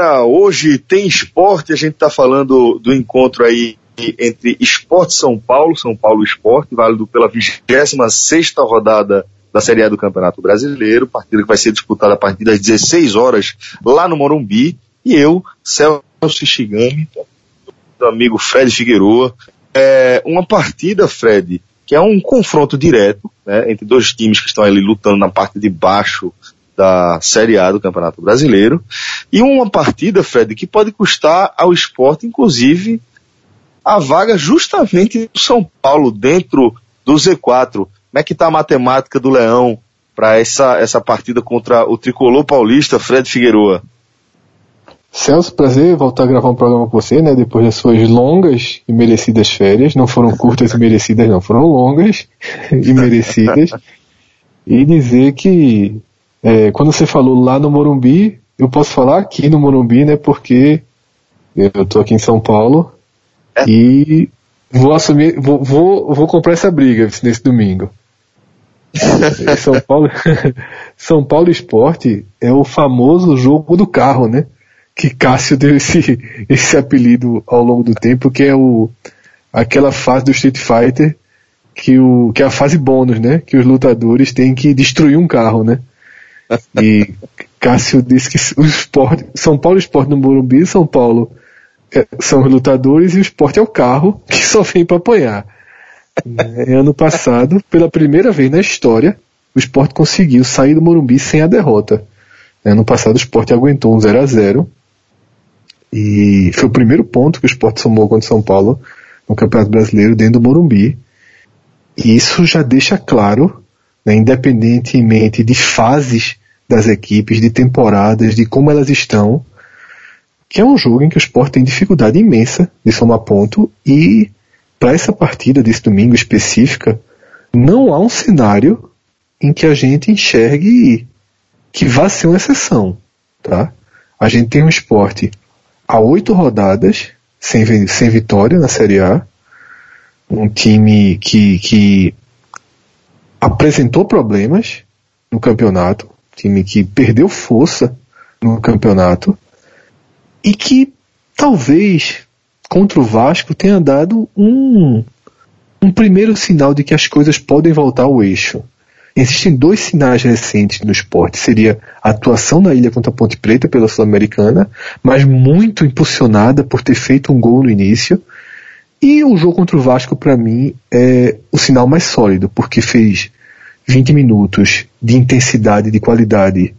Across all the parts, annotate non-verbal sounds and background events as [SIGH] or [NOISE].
galera, hoje tem esporte, a gente está falando do encontro aí entre Esporte São Paulo, São Paulo Esporte, válido pela 26 rodada da Série A do Campeonato Brasileiro, partida que vai ser disputada a partir das 16 horas lá no Morumbi, e eu, Celso Shigami, do amigo Fred Figueroa, é uma partida, Fred, que é um confronto direto né, entre dois times que estão ali lutando na parte de baixo da Série A do Campeonato Brasileiro. E uma partida, Fred, que pode custar ao esporte, inclusive, a vaga justamente do São Paulo dentro do Z4. Como é que está a matemática do Leão para essa, essa partida contra o tricolor paulista, Fred Figueroa? Celso, prazer voltar a gravar um programa com você, né? Depois das suas longas e merecidas férias. Não foram curtas e merecidas, não. Foram longas [LAUGHS] e merecidas. E dizer que é, quando você falou lá no Morumbi, eu posso falar aqui no Morumbi, né? Porque eu tô aqui em São Paulo é. e vou assumir, vou, vou, vou comprar essa briga nesse domingo. São [LAUGHS] Paulo, [LAUGHS] São Paulo Esporte é o famoso jogo do carro, né? Que Cássio deu esse, [LAUGHS] esse apelido ao longo do tempo, que é o, aquela fase do Street Fighter que, o, que é a fase bônus, né? Que os lutadores têm que destruir um carro, né? E Cássio disse que o esporte, São Paulo Esporte no Morumbi, São Paulo é, são os lutadores e o esporte é o carro que [LAUGHS] só vem para apanhar. É, ano passado, pela primeira vez na história, o esporte conseguiu sair do Morumbi sem a derrota. Ano passado o esporte aguentou um 0 a 0 e foi o primeiro ponto que o esporte somou contra o São Paulo no Campeonato Brasileiro dentro do Morumbi. E isso já deixa claro, né, independentemente de fases das equipes, de temporadas, de como elas estão, que é um jogo em que o Sport tem dificuldade imensa de somar ponto e para essa partida desse domingo específica, não há um cenário em que a gente enxergue que vá ser uma exceção, tá? A gente tem um esporte a oito rodadas sem, sem vitória na Série A, um time que, que apresentou problemas no campeonato, time que perdeu força no campeonato e que talvez contra o Vasco tenha dado um, um primeiro sinal de que as coisas podem voltar ao eixo. Existem dois sinais recentes no esporte. Seria a atuação na ilha contra a Ponte Preta pela Sul-Americana, mas muito impulsionada por ter feito um gol no início. E o jogo contra o Vasco, para mim, é o sinal mais sólido, porque fez 20 minutos de intensidade de qualidade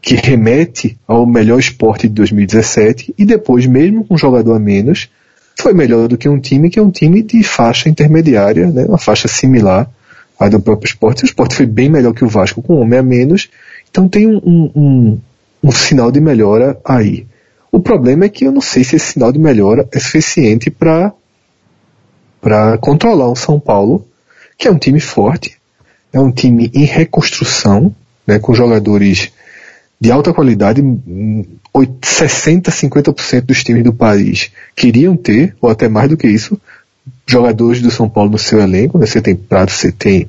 que remete ao melhor esporte de 2017 e depois, mesmo com um jogador a menos, foi melhor do que um time que é um time de faixa intermediária, né, uma faixa similar à do próprio esporte. O esporte foi bem melhor que o Vasco com um homem a menos, então tem um, um, um, um sinal de melhora aí. O problema é que eu não sei se esse sinal de melhora é suficiente para para controlar o São Paulo, que é um time forte, é um time em reconstrução, né, com jogadores de alta qualidade, 60, 50% dos times do país queriam ter, ou até mais do que isso, jogadores do São Paulo no seu elenco. Né? Você tem Prato, você tem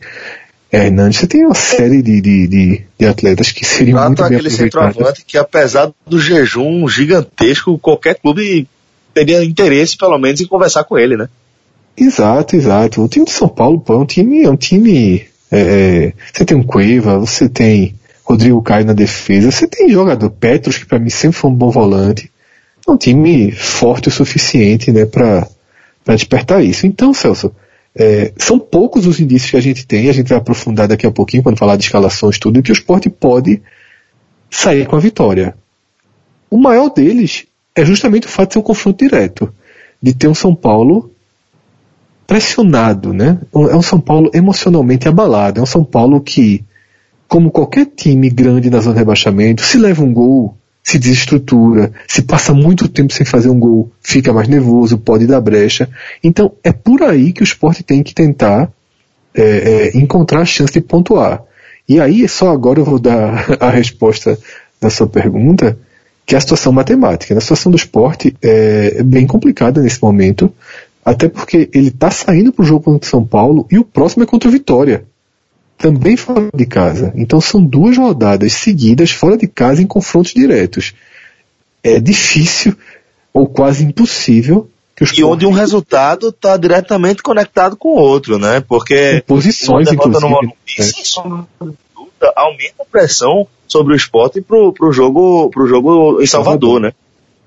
Hernandes, você tem uma série de, de, de, de atletas que seriam Prato muito é bem aquele centroavante que apesar do jejum gigantesco, qualquer clube teria interesse pelo menos em conversar com ele, né? Exato, exato. O time de São Paulo pô, é um time, é um time. É, é você tem um Cueva, você tem Rodrigo Caio na defesa, você tem jogador Petros, que para mim sempre foi um bom volante. É um time forte o suficiente, né, para despertar isso. Então, Celso, é, são poucos os indícios que a gente tem, a gente vai aprofundar daqui a pouquinho quando falar de escalações tudo, que o esporte pode sair com a vitória. O maior deles é justamente o fato de ser um confronto direto, de ter um São Paulo pressionado, né? É um São Paulo emocionalmente abalado, é um São Paulo que, como qualquer time grande na zona de rebaixamento, se leva um gol, se desestrutura, se passa muito tempo sem fazer um gol, fica mais nervoso, pode dar brecha. Então é por aí que o esporte tem que tentar é, é, encontrar a chance de pontuar. E aí, só agora eu vou dar [LAUGHS] a resposta da sua pergunta, que é a situação matemática. A situação do esporte é bem complicada nesse momento, até porque ele está saindo para o jogo contra o São Paulo e o próximo é contra o Vitória. Também fora de casa. Então são duas rodadas seguidas fora de casa em confrontos diretos. é difícil ou quase impossível que os E onde um resultado está diretamente conectado com o outro, né? Porque posições, inclusive. No Morumbi, é. sem aumenta a pressão sobre o esporte para o jogo, pro jogo em Salvador, Salvador, né?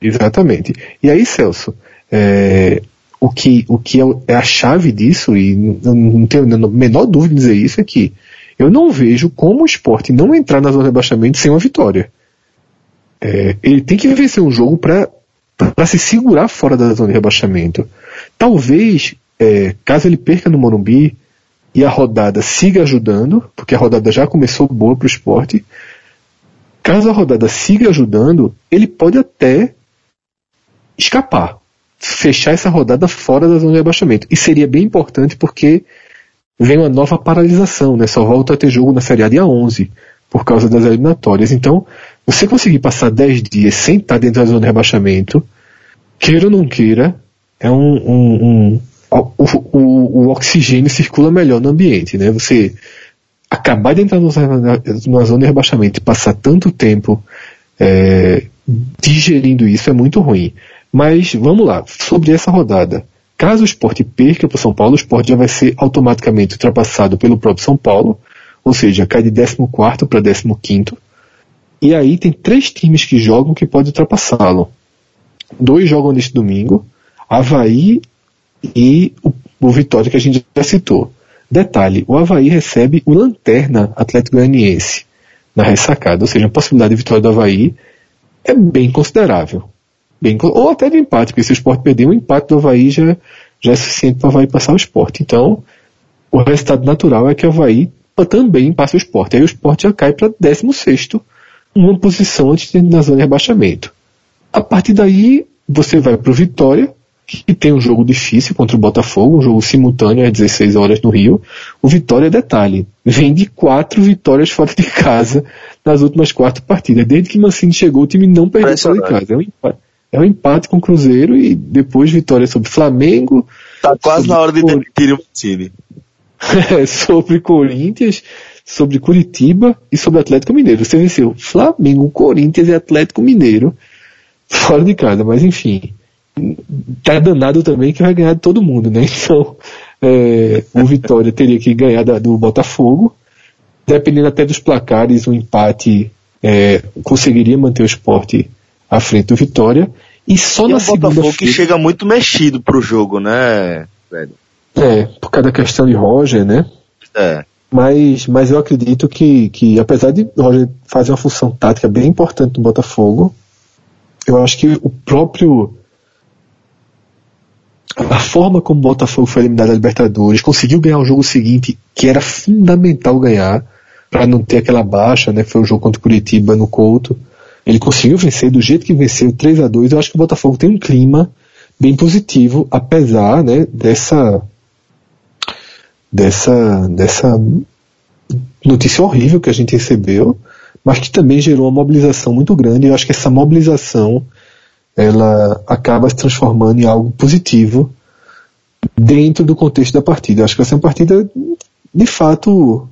Exatamente. E aí, Celso, é, o que, o que é, é a chave disso, e não, não tenho a menor dúvida de dizer isso, é que eu não vejo como o esporte não entrar na zona de rebaixamento sem uma vitória. É, ele tem que vencer um jogo para se segurar fora da zona de rebaixamento. Talvez, é, caso ele perca no Morumbi e a rodada siga ajudando, porque a rodada já começou boa para o esporte, caso a rodada siga ajudando, ele pode até escapar fechar essa rodada fora da zona de rebaixamento. E seria bem importante porque vem uma nova paralisação, né? Só volta a ter jogo na Série A dia 11 por causa das eliminatórias. Então, você conseguir passar 10 dias sem estar dentro da zona de rebaixamento, queira ou não queira, é um, um, um o, o, o, oxigênio circula melhor no ambiente, né? Você acabar de entrar numa zona de rebaixamento e passar tanto tempo é, digerindo isso é muito ruim. Mas vamos lá, sobre essa rodada. Caso o esporte perca para o São Paulo, o esporte já vai ser automaticamente ultrapassado pelo próprio São Paulo, ou seja, cai de 14 para 15. E aí tem três times que jogam que podem ultrapassá-lo. Dois jogam neste domingo, Havaí e o, o Vitória que a gente já citou. Detalhe, o Havaí recebe o Lanterna Atlético Goianiense na ressacada, ou seja, a possibilidade de vitória do Havaí é bem considerável bem, ou até de empate, porque se o esporte perder, o empate do Havaí já, já é suficiente para o Havaí passar o esporte. Então, o resultado natural é que o Havaí também passa o esporte. Aí o esporte já cai para 16 uma posição antes de na zona de rebaixamento. A partir daí, você vai para o Vitória, que tem um jogo difícil contra o Botafogo, um jogo simultâneo às 16 horas no Rio. O Vitória é detalhe, vem de quatro vitórias fora de [LAUGHS] casa nas últimas quatro partidas. Desde que Mancini chegou, o time não perdeu fora de casa. É um empate é um empate com o Cruzeiro e depois vitória sobre Flamengo. Tá quase na hora de demitir o Mancini. [LAUGHS] sobre Corinthians, sobre Curitiba e sobre Atlético Mineiro. Você venceu Flamengo, Corinthians e Atlético Mineiro fora de casa, mas enfim. Tá danado também que vai ganhar de todo mundo, né? [LAUGHS] Então, é, o Vitória teria que ganhar da, do Botafogo. Dependendo até dos placares, o um empate é, conseguiria manter o esporte à frente do Vitória. E só e na é segunda Botafogo que chega muito mexido pro jogo, né, velho? É, por causa da questão de Roger, né? É. Mas, mas eu acredito que, que, apesar de Roger fazer uma função tática bem importante no Botafogo, eu acho que o próprio. A forma como o Botafogo foi eliminado da Libertadores, conseguiu ganhar o jogo seguinte, que era fundamental ganhar, para não ter aquela baixa, né? Foi o jogo contra o Curitiba no Couto. Ele conseguiu vencer do jeito que venceu, 3 a 2 Eu acho que o Botafogo tem um clima bem positivo, apesar né, dessa, dessa, dessa notícia horrível que a gente recebeu, mas que também gerou uma mobilização muito grande. Eu acho que essa mobilização ela acaba se transformando em algo positivo dentro do contexto da partida. Eu acho que vai ser uma partida de fato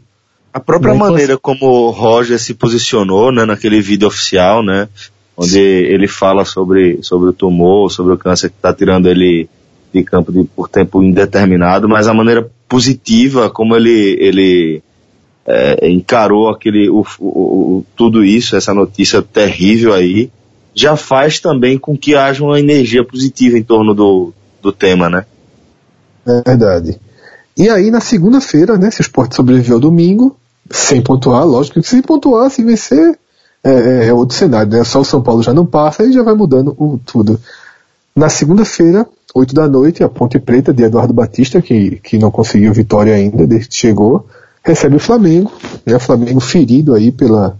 a própria maneira como o Roger se posicionou né, naquele vídeo oficial, né? Onde ele fala sobre, sobre o tumor, sobre o câncer que está tirando ele de campo de, por tempo indeterminado, mas a maneira positiva como ele, ele é, encarou aquele, o, o, o, tudo isso, essa notícia terrível aí, já faz também com que haja uma energia positiva em torno do, do tema, né? É verdade. E aí, na segunda-feira, né, se o esporte sobreviveu ao domingo, sem pontuar, lógico que se pontuar, se vencer, é, é, é, outro cenário, né? Só o São Paulo já não passa e já vai mudando o, tudo. Na segunda-feira, 8 da noite, a Ponte Preta de Eduardo Batista, que, que não conseguiu vitória ainda desde que chegou, recebe o Flamengo, né? O Flamengo ferido aí pela,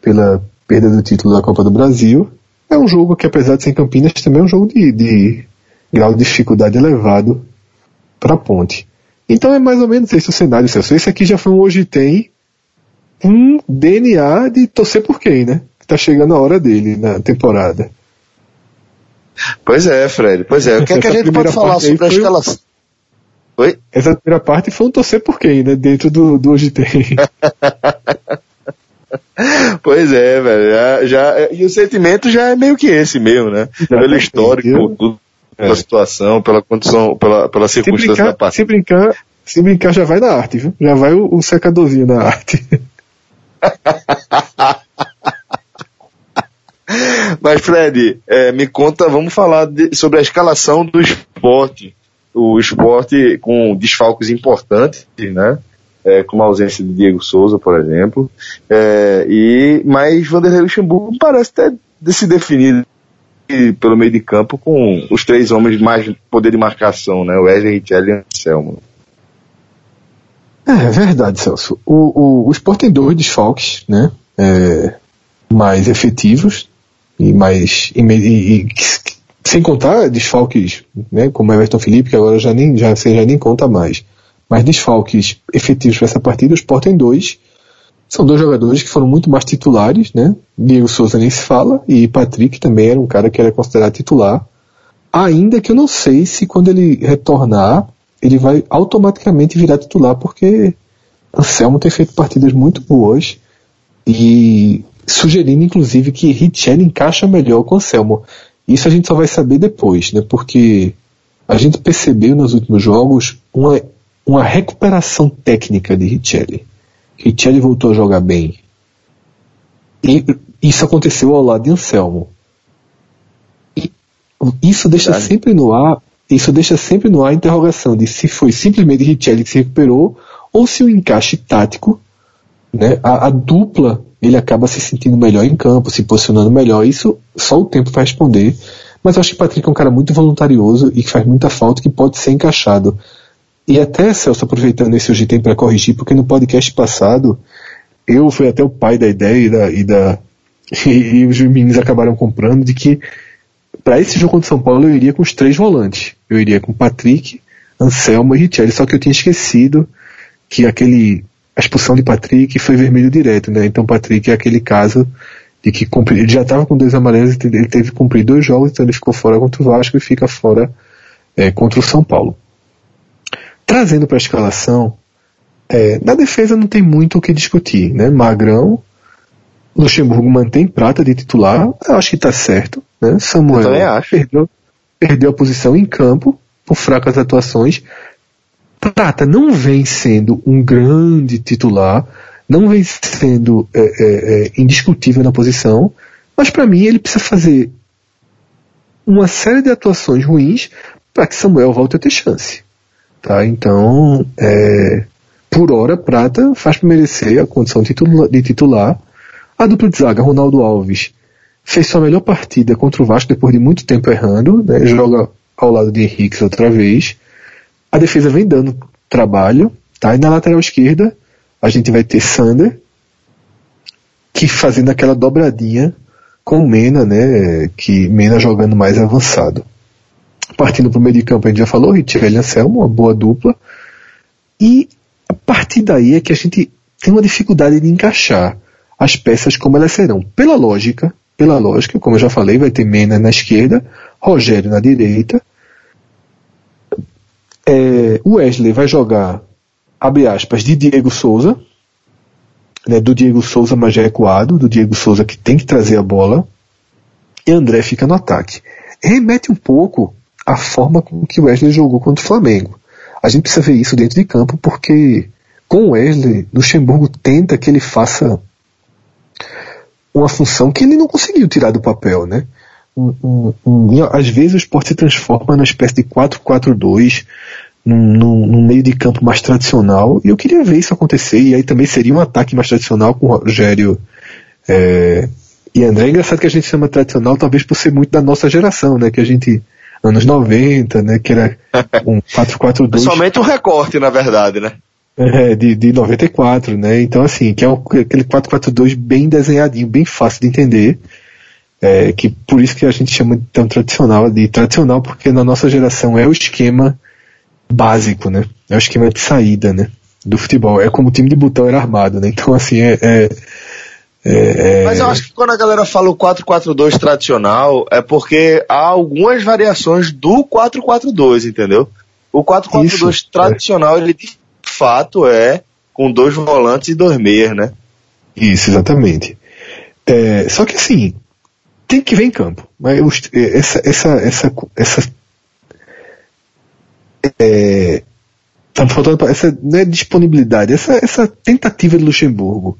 pela perda do título da Copa do Brasil. É um jogo que, apesar de ser em Campinas, também é um jogo de, de grau de dificuldade elevado para a Ponte. Então é mais ou menos esse o cenário, Celso. Esse aqui já foi um hoje tem um DNA de torcer por quem, né? Que tá chegando a hora dele na temporada. Pois é, Fred. Pois é. O que, é que a gente pode falar sobre a escalação? Oi? Essa primeira parte foi um torcer por quem, né? Dentro do, do hoje tem. [LAUGHS] pois é, velho. Já, já, e o sentimento já é meio que esse mesmo, né? Pelo histórico, tudo, pela é. situação, pela condição, pela, pela circunstância brincar, da partida. Se brincar, se brincar já vai na arte, viu? Já vai o, o secadorzinho na arte. [LAUGHS] [LAUGHS] Mas, Fred, é, me conta, vamos falar de, sobre a escalação do esporte. O esporte com desfalques importantes, né? É, como a ausência de Diego Souza, por exemplo. É, e, mas Vanderlei Luxemburgo parece ter se definir pelo meio de campo com os três homens mais poder de marcação, né? Wesley, Richelli e Anselmo. É, é verdade, Celso. O, o, o Sport tem dois desfalques, né? É, mais efetivos e mais e, e, e, sem contar desfalques, né? Como Everton Felipe, que agora já nem já você já nem conta mais. Mas desfalques efetivos para essa partida, o Sport tem dois. São dois jogadores que foram muito mais titulares, né? Diego Souza nem se fala e Patrick também era um cara que era considerado titular. Ainda que eu não sei se quando ele retornar ele vai automaticamente virar titular, porque Anselmo tem feito partidas muito boas e sugerindo inclusive que Richelli encaixa melhor com Anselmo. Isso a gente só vai saber depois, né? Porque a gente percebeu nos últimos jogos uma, uma recuperação técnica de Richelli. Richelli voltou a jogar bem. E isso aconteceu ao lado de Anselmo. E isso deixa Verdade. sempre no ar isso deixa sempre no ar a interrogação de se foi simplesmente Richelli que se recuperou ou se o encaixe tático, né, a, a, dupla, ele acaba se sentindo melhor em campo, se posicionando melhor. Isso só o tempo vai responder. Mas eu acho que Patrick é um cara muito voluntarioso e que faz muita falta que pode ser encaixado. E até, Celso, aproveitando esse hoje tem para corrigir, porque no podcast passado eu fui até o pai da ideia e da, e, da, [LAUGHS] e, e os meninos acabaram comprando de que para esse jogo contra o São Paulo eu iria com os três volantes. Eu iria com Patrick, Anselmo e Richelli. Só que eu tinha esquecido que aquele a expulsão de Patrick foi vermelho direto, né? Então Patrick é aquele caso de que cumpri, ele já estava com dois amarelos, ele teve que cumprir dois jogos, então ele ficou fora contra o Vasco e fica fora é, contra o São Paulo. Trazendo para a escalação, é, na defesa não tem muito o que discutir, né? Magrão, Luxemburgo mantém Prata de titular, eu acho que está certo. Né? Samuel perdeu, perdeu a posição em campo por fracas atuações. Prata não vem sendo um grande titular, não vem sendo é, é, é, indiscutível na posição, mas para mim ele precisa fazer uma série de atuações ruins para que Samuel volte a ter chance. Tá? Então, é, por hora, Prata faz merecer a condição de titular, de titular. A dupla de zaga, Ronaldo Alves, fez sua melhor partida contra o Vasco depois de muito tempo errando, né? joga ao lado de Henrique outra vez. A defesa vem dando trabalho, tá? E na lateral esquerda a gente vai ter Sander, que fazendo aquela dobradinha com Mena, né? Que Mena jogando mais avançado. Partindo para o meio de campo, a gente já falou, Richelli e Anselmo, uma boa dupla. E a partir daí é que a gente tem uma dificuldade de encaixar as peças como elas serão. Pela lógica, pela lógica, como eu já falei, vai ter Mena na esquerda, Rogério na direita. É, Wesley vai jogar, abre aspas, de Diego Souza, né, do Diego Souza mais recuado, do Diego Souza que tem que trazer a bola, e André fica no ataque. Remete um pouco à forma com que o Wesley jogou contra o Flamengo. A gente precisa ver isso dentro de campo porque com Wesley, Luxemburgo tenta que ele faça uma função que ele não conseguiu tirar do papel, né? Um, um, um, às vezes o esporte se transforma numa espécie de 4-4-2, num, meio de campo mais tradicional, e eu queria ver isso acontecer, e aí também seria um ataque mais tradicional com o Rogério é, e André. É engraçado que a gente chama tradicional, talvez por ser muito da nossa geração, né? Que a gente, anos 90, né? Que era um 4-4-2. Somente um recorte, na verdade, né? É, de, de 94, né? Então, assim, que é um, aquele 442 bem desenhadinho, bem fácil de entender. É, que por isso que a gente chama de tão tradicional, de tradicional porque na nossa geração é o esquema básico, né? É o esquema de saída, né? Do futebol. É como o time de botão era armado, né? Então, assim, é, é, é, é Mas eu acho que quando a galera fala o 442 tradicional, é porque há algumas variações do 442, entendeu? O 442 isso, tradicional, ele fato é com dois volantes e dois meias, né? Isso, exatamente. É, só que assim, tem que ver em campo. Mas essa, essa, essa, essa é, tá faltando essa é disponibilidade, essa, essa tentativa de Luxemburgo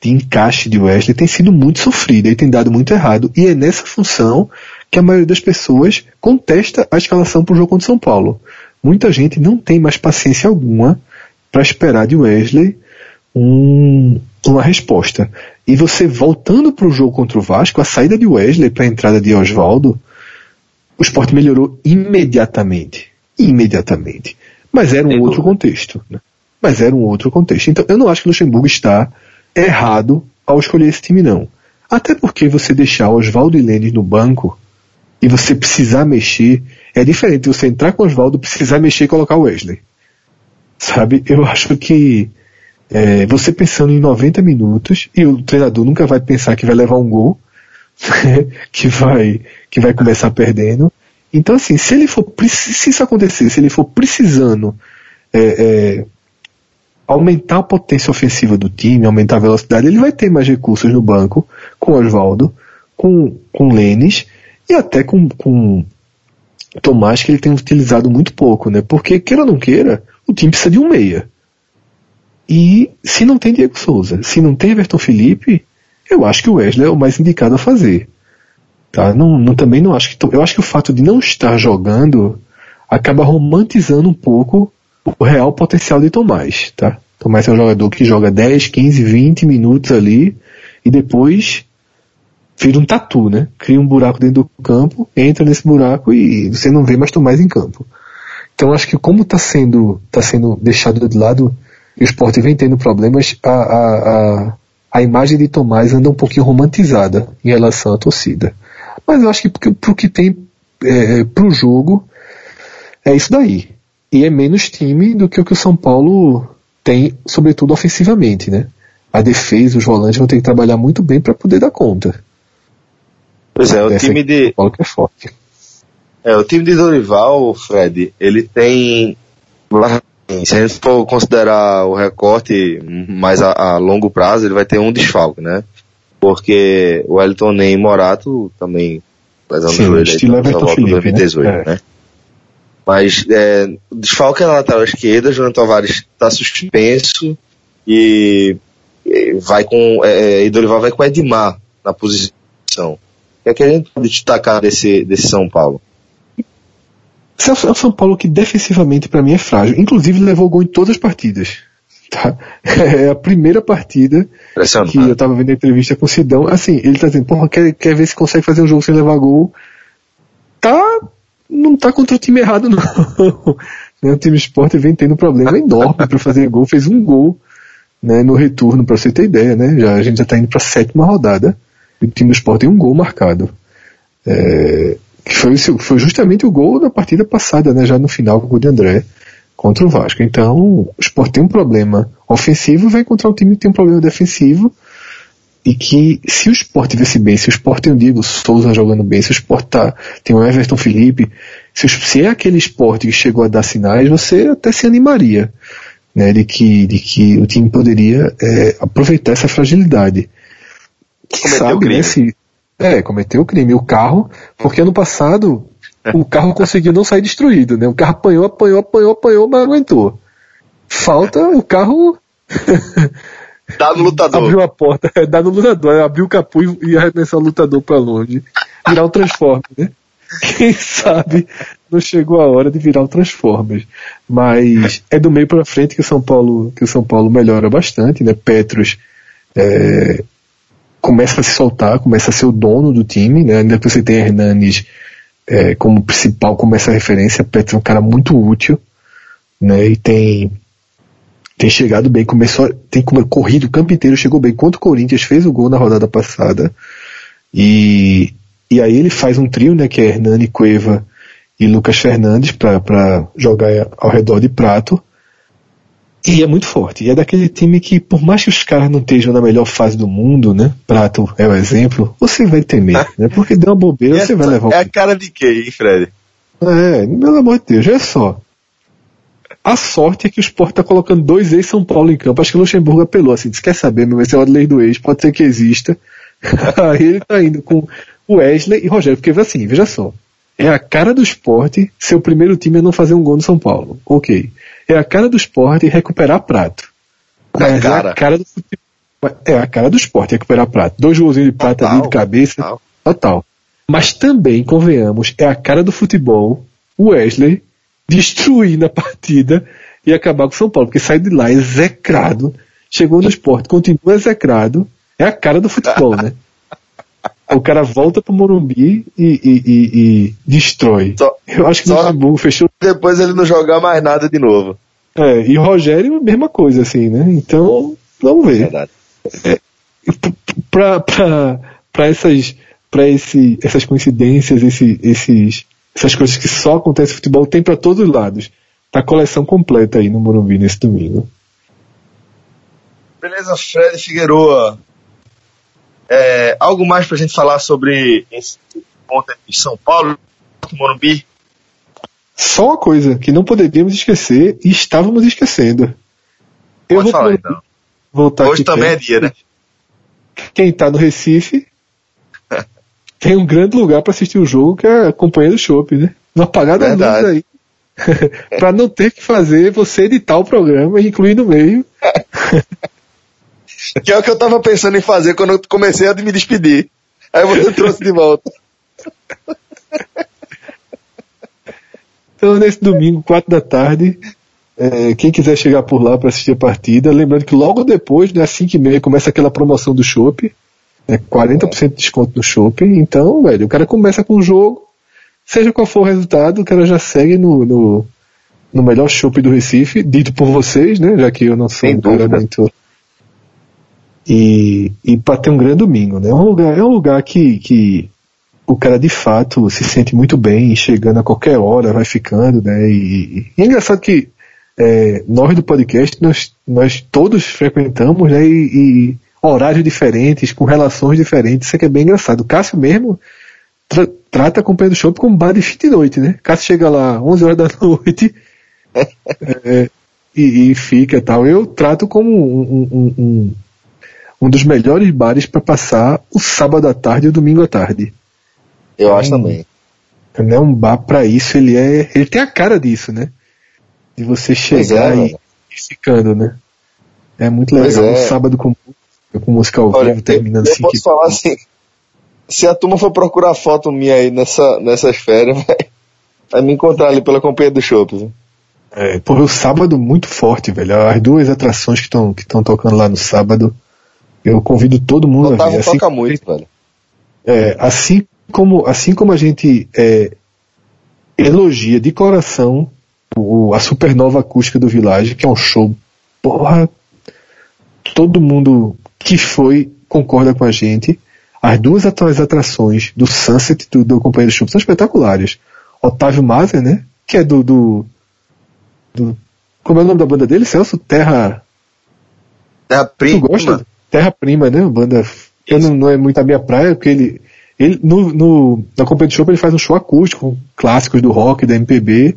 de encaixe de Wesley tem sido muito sofrida e tem dado muito errado. E é nessa função que a maioria das pessoas contesta a escalação para o jogo contra São Paulo. Muita gente não tem mais paciência alguma para esperar de Wesley um, uma resposta. E você voltando para o jogo contra o Vasco, a saída de Wesley para a entrada de Oswaldo, o esporte melhorou imediatamente. Imediatamente. Mas era um outro contexto. Né? Mas era um outro contexto. Então eu não acho que o Luxemburgo está errado ao escolher esse time, não. Até porque você deixar Oswaldo e Lênin no banco e você precisar mexer, é diferente de você entrar com Oswaldo, precisar mexer e colocar o Wesley. Sabe? Eu acho que é, você pensando em 90 minutos, e o treinador nunca vai pensar que vai levar um gol, [LAUGHS] que vai, que vai começar perdendo. Então assim, se ele for, se isso acontecer, se ele for precisando é, é, aumentar a potência ofensiva do time, aumentar a velocidade, ele vai ter mais recursos no banco, com Oswaldo, com, com Lênis, e até com, com Tomás, que ele tem utilizado muito pouco, né? Porque, queira ou não queira, o time precisa de um meia. E se não tem Diego Souza, se não tem Everton Felipe, eu acho que o Wesley é o mais indicado a fazer. Tá? Não, não, também não acho que. Eu acho que o fato de não estar jogando acaba romantizando um pouco o real potencial de Tomás. Tá? Tomás é um jogador que joga 10, 15, 20 minutos ali e depois vira um tatu, né? Cria um buraco dentro do campo, entra nesse buraco e você não vê mais Tomás em campo. Então acho que como está sendo, tá sendo deixado de lado e o esporte vem tendo problemas, a, a, a, a imagem de Tomás anda um pouquinho romantizada em relação à torcida. Mas eu acho que para o que tem é, para o jogo, é isso daí. E é menos time do que o que o São Paulo tem, sobretudo ofensivamente, né? A defesa, os volantes vão ter que trabalhar muito bem para poder dar conta. Pois é, o time de. Paulo que é forte. É, o time de Dorival, Fred, ele tem. Se a gente for considerar o recorte mais a, a longo prazo, ele vai ter um desfalque, né? Porque o Elton Nem Morato também joelho aí, então, só volta em 2018, né? né? Mas é, o desfalque é na lateral esquerda, João Tavares está suspenso e, e vai com é, e Dorival vai com Edmar na posição que é que a gente pode destacar desse, desse São Paulo? Esse é o São Paulo que defensivamente para mim é frágil. Inclusive levou gol em todas as partidas. Tá? [LAUGHS] É a primeira partida que eu tava vendo a entrevista com o Sidão. Assim, ele tá dizendo, porra, quer, quer ver se consegue fazer um jogo sem levar gol. Tá, não tá contra o time errado [LAUGHS] não. Né, o time esporte vem tendo problema enorme para fazer gol. Fez um gol né, no retorno, para você ter ideia, né? Já, a gente já tá indo pra sétima rodada o time do Sport tem um gol marcado. É, que foi, foi justamente o gol da partida passada, né, já no final com o de André contra o Vasco. Então, o Sport tem um problema ofensivo, vai encontrar um time que tem um problema defensivo e que se o Sport tivesse bem, se o Sport tem o Diego Souza jogando bem, se o Sport tá, tem o Everton Felipe, se, se é aquele Sport que chegou a dar sinais, você até se animaria, né, de que, de que o time poderia é, aproveitar essa fragilidade cometeu sabe. Né, se, é, cometeu o crime. O carro, porque ano passado o carro conseguiu não sair destruído, né? O carro apanhou, apanhou, apanhou, apanhou, mas aguentou. Falta o carro. [LAUGHS] Dá no lutador. Abriu a porta, é, dá no lutador, abriu o capuz e arremessar o lutador para longe. Virar o Transformer, né? Quem sabe não chegou a hora de virar o Transformers. Mas é do meio para frente que o São Paulo, que o São Paulo melhora bastante, né? Petros é, começa a se soltar, começa a ser o dono do time, né? Ainda que você tenha Hernanes é, como principal, como essa referência, Petros é um cara muito útil, né? E tem tem chegado bem, começou, tem corrido o campo inteiro, chegou bem contra o Corinthians, fez o gol na rodada passada. E, e aí ele faz um trio, né, que é Hernani Cueva e Lucas Fernandes para jogar ao redor de Prato. E é muito forte. E é daquele time que, por mais que os caras não estejam na melhor fase do mundo, né? Prato é o exemplo, você vai temer, [LAUGHS] né? Porque deu uma bobeira, você vai levar o. É a cara de quem, hein, Fred? É, pelo amor de Deus, é só. A sorte é que o Sport tá colocando dois ex-São Paulo em campo. Acho que o Luxemburgo apelou assim, disse, quer saber, meu, esse é o lei do ex, pode ser que exista. [LAUGHS] Aí ele tá indo com o Wesley e Rogério, porque assim, veja só. É a cara do esporte ser o primeiro time a não fazer um gol no São Paulo. Ok. É a cara do esporte recuperar prato. Mas é a cara do futebol. É a cara do esporte recuperar prato. Dois golzinhos de prata total, ali de cabeça. Total. total. Mas também, convenhamos, é a cara do futebol Wesley destruir na partida e acabar com o São Paulo, porque sai de lá execrado, chegou no esporte, continua execrado, é a cara do futebol, né? [LAUGHS] O cara volta pro Morumbi e, e, e, e destrói. Só, Eu acho que o Luxemburgo fechou. Depois ele não jogar mais nada de novo. É, e Rogério, mesma coisa, assim, né? Então, vamos ver. Verdade. É, pra, pra, pra essas, pra esse, essas coincidências, esse, esses, essas coisas que só acontecem no futebol, tem para todos os lados. Tá a coleção completa aí no Morumbi nesse domingo. Beleza, Fred Figueroa. É, algo mais para a gente falar sobre esse ponto de São Paulo, Morumbi? Só uma coisa que não poderíamos esquecer e estávamos esquecendo. Eu Pode vou falar, então. voltar Hoje também é dia, né? Quem está no Recife [LAUGHS] tem um grande lugar para assistir o jogo que é a Companhia do Chopp, né? No apagar da luz aí. [LAUGHS] para não ter que fazer você editar o programa e incluir no meio. [LAUGHS] Que é o que eu tava pensando em fazer quando eu comecei a me despedir. Aí você trouxe de volta. Então, nesse domingo, 4 da tarde, é, quem quiser chegar por lá para assistir a partida, lembrando que logo depois, né, às 5 e meia, começa aquela promoção do Chopp, né, 40% de desconto no Chopp. Então, velho, o cara começa com o jogo, seja qual for o resultado, o cara já segue no, no, no melhor Chopp do Recife, dito por vocês, né, já que eu não sou um cara muito e, e para ter um grande domingo, né? É um lugar, é um lugar que, que o cara de fato se sente muito bem, chegando a qualquer hora, vai ficando, né? E, e é engraçado que é, nós do podcast, nós, nós todos frequentamos, né? E, e, horários diferentes, com relações diferentes, isso aqui é bem engraçado. O Cássio mesmo tra trata a companhia do shopping como bar de fim de noite, né? Cássio chega lá 11 horas da [LAUGHS] noite é, e, e, fica tal. Eu trato como um, um, um um dos melhores bares para passar o sábado à tarde e o domingo à tarde. Eu acho também. É um bar para isso, ele é, ele tem a cara disso, né? De você chegar é, e, e ficando, né? É muito legal. É. Um sábado com, com música ao Olha, vivo terminando assim. Eu posso falar assim, se a turma for procurar foto minha aí nessa, nessas férias, [LAUGHS] vai, vai me encontrar ali pela companhia do shopping. É, pô, o sábado muito forte, velho. As duas atrações que estão que tocando lá no sábado eu convido todo mundo Otávio a ver. Assim, toca muito, velho. É, assim como assim como a gente é, elogia de coração o, a supernova acústica do Village, que é um show, porra, todo mundo que foi concorda com a gente. As duas atuais atrações do Sunset do, do Companheiro Show são espetaculares. Otávio Mazer, né? Que é do, do, do, Como é o nome da banda dele, Celso? Terra. Terra Prima. Tu gosta? Terra Prima, né? Banda. Eu não, não, é muito a minha praia, porque ele. Ele no, no, na Companhia Show ele faz um show acústico, clássicos do rock, da MPB,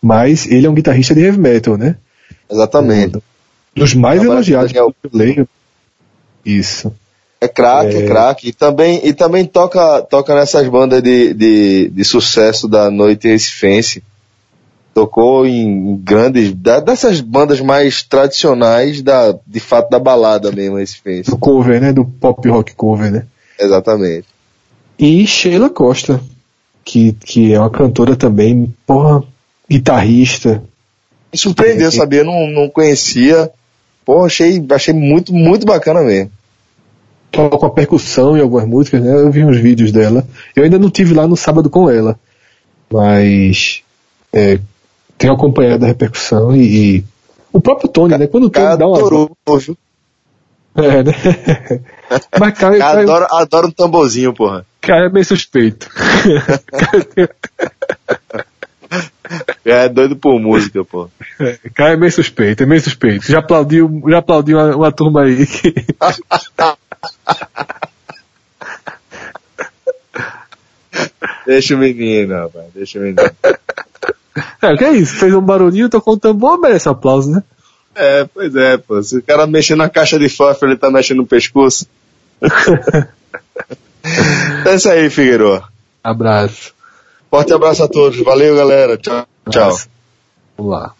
mas ele é um guitarrista de heavy metal, né? Exatamente. Um, dos mais é elogiados que eu leio. Isso. É craque, é... craque. E também, e também toca, toca nessas bandas de, de, de sucesso da noite recifense tocou em grandes dessas bandas mais tradicionais da de fato da balada mesmo fez do cover né do pop rock cover né exatamente e Sheila Costa que que é uma cantora também porra guitarrista me surpreendeu sabia não não conhecia porra achei achei muito muito bacana mesmo toca a percussão em algumas músicas né eu vi uns vídeos dela eu ainda não tive lá no sábado com ela mas é, tenho acompanhado a repercussão e, e o próprio Tony, né? Quando o Tony dá uma. Adorou, É, né? [LAUGHS] Mas Caio, [LAUGHS] Caio, adoro, adoro um tamborzinho, porra. Caio é meio suspeito. [LAUGHS] é doido por música, pô. É, Caio é meio suspeito, é meio suspeito. Já aplaudiu, já aplaudiu uma, uma turma aí. [LAUGHS] Deixa o menino, rapaz, deixa o menino. É, que é isso? Fez um barulhinho, tocou um tambor, merece aplauso, né? É, pois é, pô. Se o cara mexer na caixa de fósforo, ele tá mexendo no pescoço. [LAUGHS] é isso aí, Figueiredo. Abraço. Forte abraço a todos. Valeu, galera. Tchau. Tchau. Vamos lá.